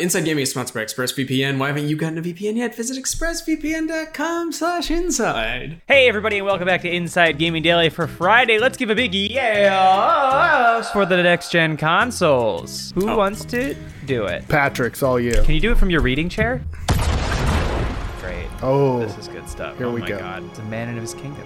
Inside Gaming is sponsored by ExpressVPN. Why haven't you gotten a VPN yet? Visit expressvpn.com slash inside. Hey, everybody, and welcome back to Inside Gaming Daily for Friday. Let's give a big yes for the next gen consoles. Who Oh. wants to do it? Patrick's all you. Can you do it from your reading chair? Great. Oh, This is good stuff. Here oh we my go. god, it's a man in his kingdom.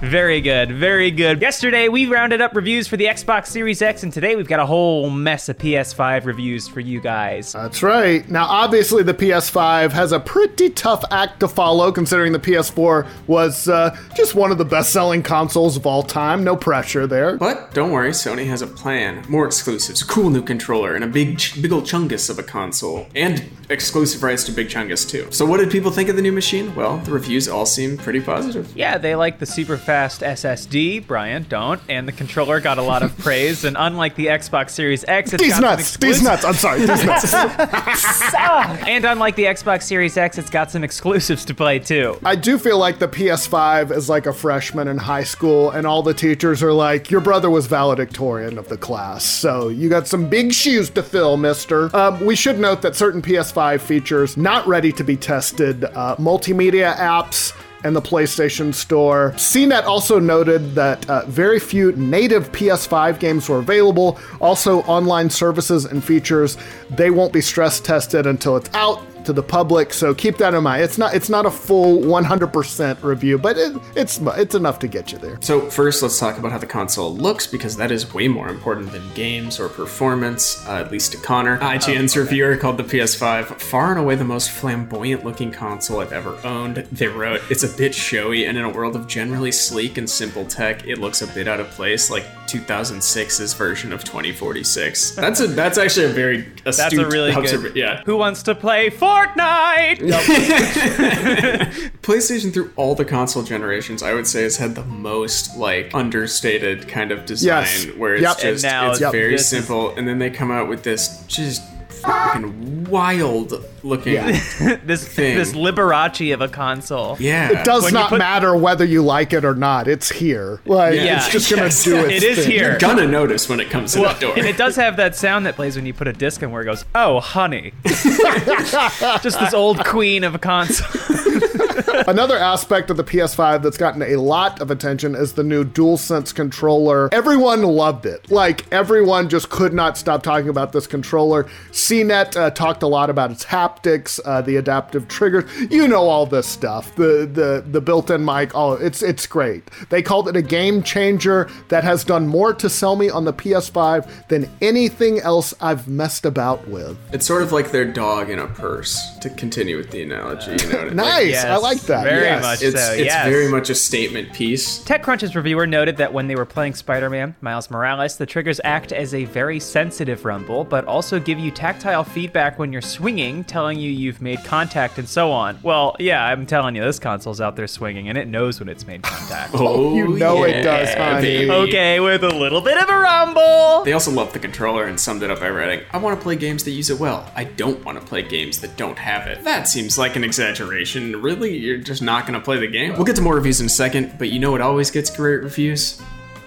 Very good, very good. Yesterday we rounded up reviews for the Xbox Series X, and today we've got a whole mess of PS5 reviews for you guys. that's right. Now, obviously, the PS5 has a pretty tough act to follow, considering the PS4 was uh, just one of the best-selling consoles of all time. No pressure there. But don't worry, Sony has a plan. More exclusives, cool new controller, and a big, ch- big old chungus of a console. And exclusive rights to Big Chungus, too. So what did people think of the new machine? Well, the reviews all seem pretty positive. Yeah, they like the super fast SSD. Brian, don't. And the controller got a lot of praise. And unlike the Xbox Series X, it's These got nuts. some These nuts. I'm sorry. These nuts. And unlike the Xbox Series X, it's got some exclusives to play too. I do feel like the PS5 is like a freshman in high school, and all the teachers are like, "Your brother was valedictorian of the class, so you got some big shoes to fill, Mister." Um, we should note that certain PS5 features not ready to be tested, uh, multimedia apps. And the PlayStation Store. CNET also noted that uh, very few native PS5 games were available. Also, online services and features they won't be stress tested until it's out to the public. So keep that in mind. It's not it's not a full 100% review, but it, it's it's enough to get you there. So first, let's talk about how the console looks because that is way more important than games or performance, uh, at least to Connor. IGN's reviewer called the PS5 far and away the most flamboyant-looking console I've ever owned. They wrote, "It's a bit showy, and in a world of generally sleek and simple tech, it looks a bit out of place, like 2006's version of 2046." That's a that's actually a very astute That's a really observa- good. Yeah, Who wants to play Fortnite? PlayStation through all the console generations, I would say, has had the most like understated kind of design, Yes. where it's Yep. Just now it's Yep. very this is- simple, and then they come out with this just fucking wild looking. Yeah. this Thing. this Liberace of a console. Yeah. It does When not put- matter whether you like it or not. It's here. Like Yeah. it's just gonna Yes. do its It is thing. here. You're gonna notice when it comes in Well, the door. and it does have that sound that plays when you put a disc in where it goes, "Oh, honey." Just this old queen of a console. Another aspect of the PS5 that's gotten a lot of attention is the new DualSense controller. Everyone loved it. Like, everyone just could not stop talking about this controller. CNET uh, talked a lot about its haptics, uh, the adaptive triggers. You know all this stuff. The the the built-in mic. Oh, it's it's great. They called it a game changer that has done more to sell me on the PS5 than anything else I've messed about with. it's sort of like their dog in a purse. To continue with the analogy, you know. Nice. Yes, I like that. very yes. much. It's So, it's yes. very much a statement piece. TechCrunch's reviewer noted that when they were playing Spider Man Miles Morales, the triggers act as a very sensitive rumble, but also give you tactile feedback when you're swinging, telling you you've made contact and so on. Well, yeah, I'm telling you, this console's out there swinging and it knows when it's made contact. Oh, you know it does, honey. baby. okay, with a little bit of a rumble. They also loved the controller and summed it up by writing, I want to play games that use it well. I don't want to play games that don't have it. That seems like an exaggeration. Really? You're just not going to play the game? We'll get to more reviews in a second, but you know what always gets great reviews?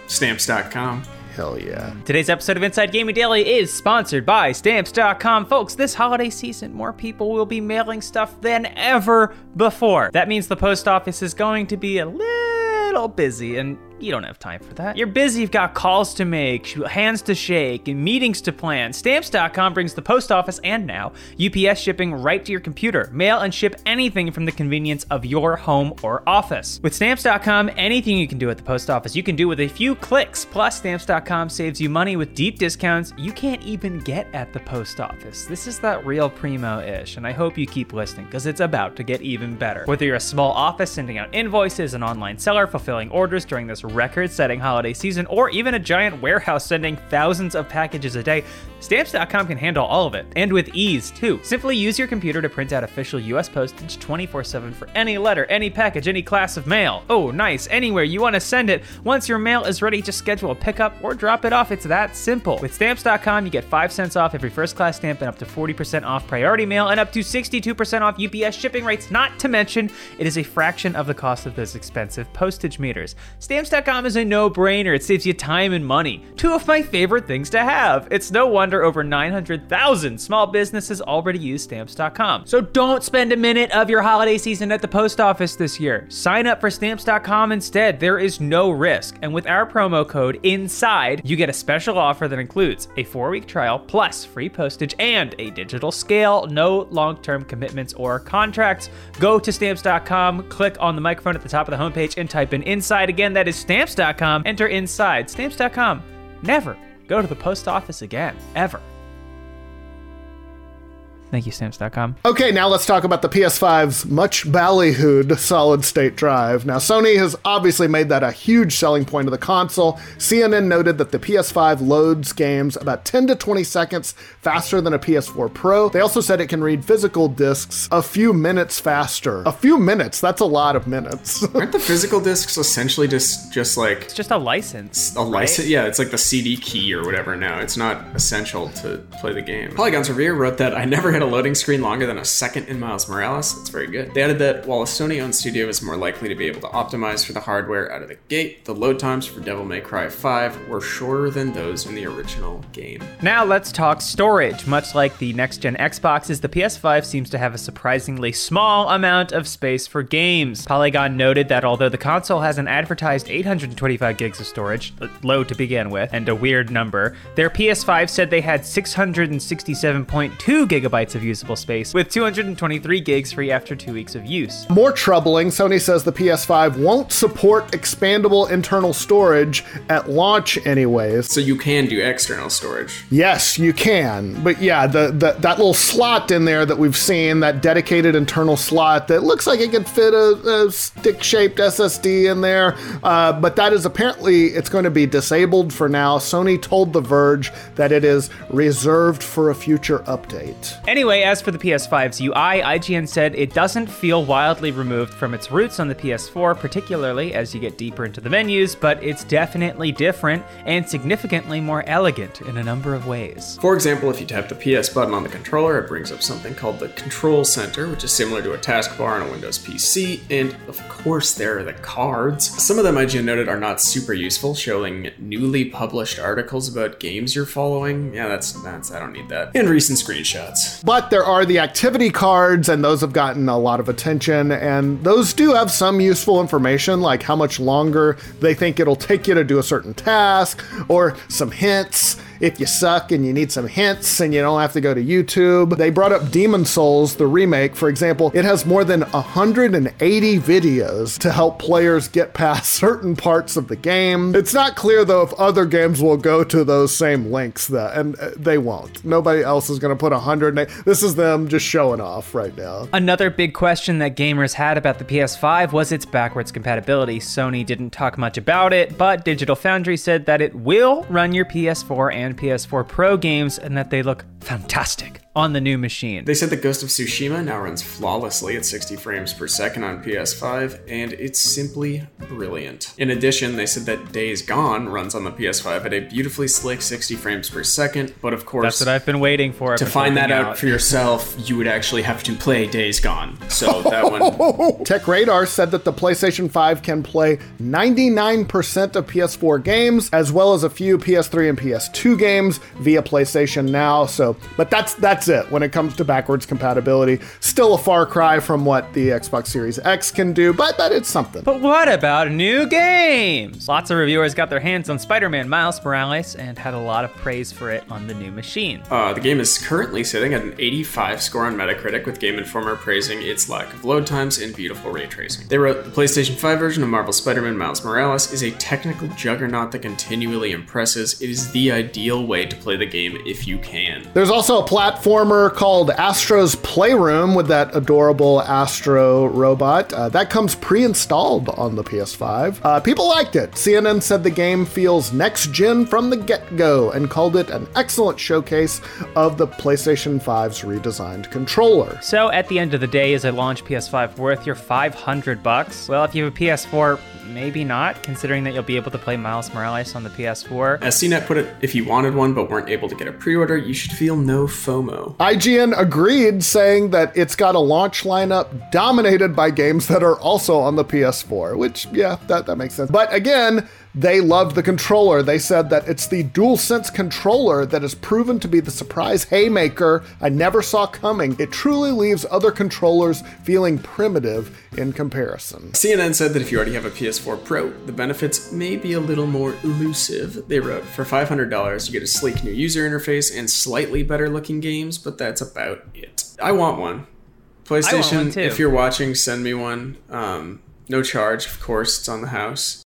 Stamps.com. Hell yeah. Today's episode of Inside Gaming Daily is sponsored by Stamps.com. Folks, this holiday season, more people will be mailing stuff than ever before. That means the post office is going to be a little busy, and you don't have time for that. You're busy, you've got calls to make, hands to shake, and meetings to plan. Stamps.com brings the post office and now UPS shipping right to your computer. Mail and ship anything from the convenience of your home or office. With Stamps.com, anything you can do at the post office, you can do with a few clicks. Plus, Stamps.com saves you money with deep discounts you can't even get at the post office. This is that real primo ish, and I hope you keep listening because it's about to get even better. Whether you're a small office sending out invoices, an online seller fulfilling orders during this record setting holiday season, or even a giant warehouse sending thousands of packages a day, Stamps.com can handle all of it, and with ease too. Simply use your computer to print out official US postage 24 7 for any letter, any package, any class of mail. Oh, nice, anywhere you want to send it. Once your mail is ready, just schedule a pickup or drop it off. It's that simple. With Stamps.com, you get 5 cents off every first class stamp and up to 40% off priority mail and up to 62% off UPS shipping rates, not to mention, it is a fraction of the cost of those expensive postage meters. Stamps.com is a no brainer. It saves you time and money. Two of my favorite things to have. It's no wonder over 900,000 small businesses already use Stamps.com. So don't spend a minute of your holiday season at the post office this year. Sign up for Stamps.com instead. There is no risk. And with our promo code INSIDE, you get a special offer that includes a four week trial plus free postage and a digital scale, no long term commitments or contracts. Go to Stamps.com, click on the microphone at the top of the homepage, and type in INSIDE. Again, that is Stamps.com. Enter INSIDE. Stamps.com. Never go to the post office again, ever. Thank you, Stamps.com. Okay, now let's talk about the PS5's much ballyhooed solid state drive. Now, Sony has obviously made that a huge selling point of the console. CNN noted that the PS5 loads games about 10 to 20 seconds faster than a PS4 Pro. They also said it can read physical discs a few minutes faster. A few minutes, that's a lot of minutes. Aren't the physical discs essentially just just like It's just a license. a license? Yeah, it's like the CD key or whatever now. It's not essential to play the game. Polygon's Revere wrote that I never had a loading screen longer than a second in Miles Morales. That's very good. They added that while a Sony owned studio is more likely to be able to optimize for the hardware out of the gate, the load times for Devil May Cry 5 were shorter than those in the original game. Now let's talk storage. Much like the next gen Xboxes, the PS5 seems to have a surprisingly small amount of space for games. Polygon noted that although the console has an advertised 825 gigs of storage, uh, low to begin with, and a weird number, their PS5 said they had 667.2 gigabytes of usable space, with 223 gigs free after two weeks of use. More troubling, Sony says the PS5 won't support expandable internal storage at launch, anyways. So you can do external storage. Yes, you can. But yeah, the, the that little slot in there that we've seen, that dedicated internal slot that looks like it could fit a, a stick-shaped SSD in there, uh, but that is apparently it's going to be disabled for now. Sony told The Verge that it is reserved for a future update. Anyway, as for the PS5's UI, IGN said it doesn't feel wildly removed from its roots on the PS4, particularly as you get deeper into the menus, but it's definitely different and significantly more elegant in a number of ways. For example, if you tap the PS button on the controller, it brings up something called the Control Center, which is similar to a taskbar on a Windows PC, and of course, there are the cards. Some of them IGN noted are not super useful, showing newly published articles about games you're following. Yeah, that's that's I don't need that. And recent screenshots. But there are the activity cards, and those have gotten a lot of attention. And those do have some useful information, like how much longer they think it'll take you to do a certain task, or some hints if you suck and you need some hints and you don't have to go to YouTube. They brought up Demon Souls, the remake, for example. It has more than 180 videos to help players get past certain parts of the game. It's not clear though if other games will go to those same links, though, and uh, they won't. Nobody else is going to put 100. This is them just showing off right now. Another big question that gamers had about the PS5 was its backwards compatibility. Sony didn't talk much about it, but Digital Foundry said that it will run your PS4 and PS4 Pro games and that they look fantastic on the new machine. They said that Ghost of Tsushima now runs flawlessly at 60 frames per second on PS5, and it's simply brilliant. In addition, they said that Days Gone runs on the PS5 at a beautifully slick 60 frames per second, but of course, That's what I've been waiting for. to find that out for yourself, you would actually have to play Days Gone. So that one. Tech Radar said that the PlayStation 5 can play 99% of PS4 games, as well as a few PS3 and PS2 games via PlayStation Now. So, but that's that's it when it comes to backwards compatibility. Still a far cry from what the Xbox Series X can do, but that is something. But what about new games? Lots of reviewers got their hands on Spider Man Miles Morales and had a lot of praise for it on the new machine. Uh, the game is currently sitting at an 85 score on Metacritic, with Game Informer praising its lack of load times and beautiful ray tracing. They wrote the PlayStation 5 version of Marvel Spider Man Miles Morales is a technical juggernaut that continually impresses. It is the ideal way to play the game if you can. There's also a platformer called Astro's Playroom with that adorable Astro robot. Uh, that comes pre installed on the PS5. Uh, people liked it. CNN said the game feels next gen from the get go and called it an excellent showcase of the PlayStation 5's redesigned controller. So at the end of the day, is a launch PS5 worth your 500 bucks? Well, if you have a PS4, maybe not, considering that you'll be able to play Miles Morales on the PS4. As CNET put it, if you wanted one but weren't able to get a pre order, you should feel feel no FOMO. IGN agreed, saying that it's got a launch lineup dominated by games that are also on the PS4, which, yeah, that, that makes sense. But again, they loved the controller. They said that it's the DualSense controller that has proven to be the surprise haymaker I never saw coming. It truly leaves other controllers feeling primitive in comparison. CNN said that if you already have a PS4 Pro, the benefits may be a little more elusive. They wrote, for $500, you get a sleek new user interface and slightly better looking games, but that's about it. I want one. PlayStation, one if you're watching, send me one. Um, no charge, of course, it's on the house.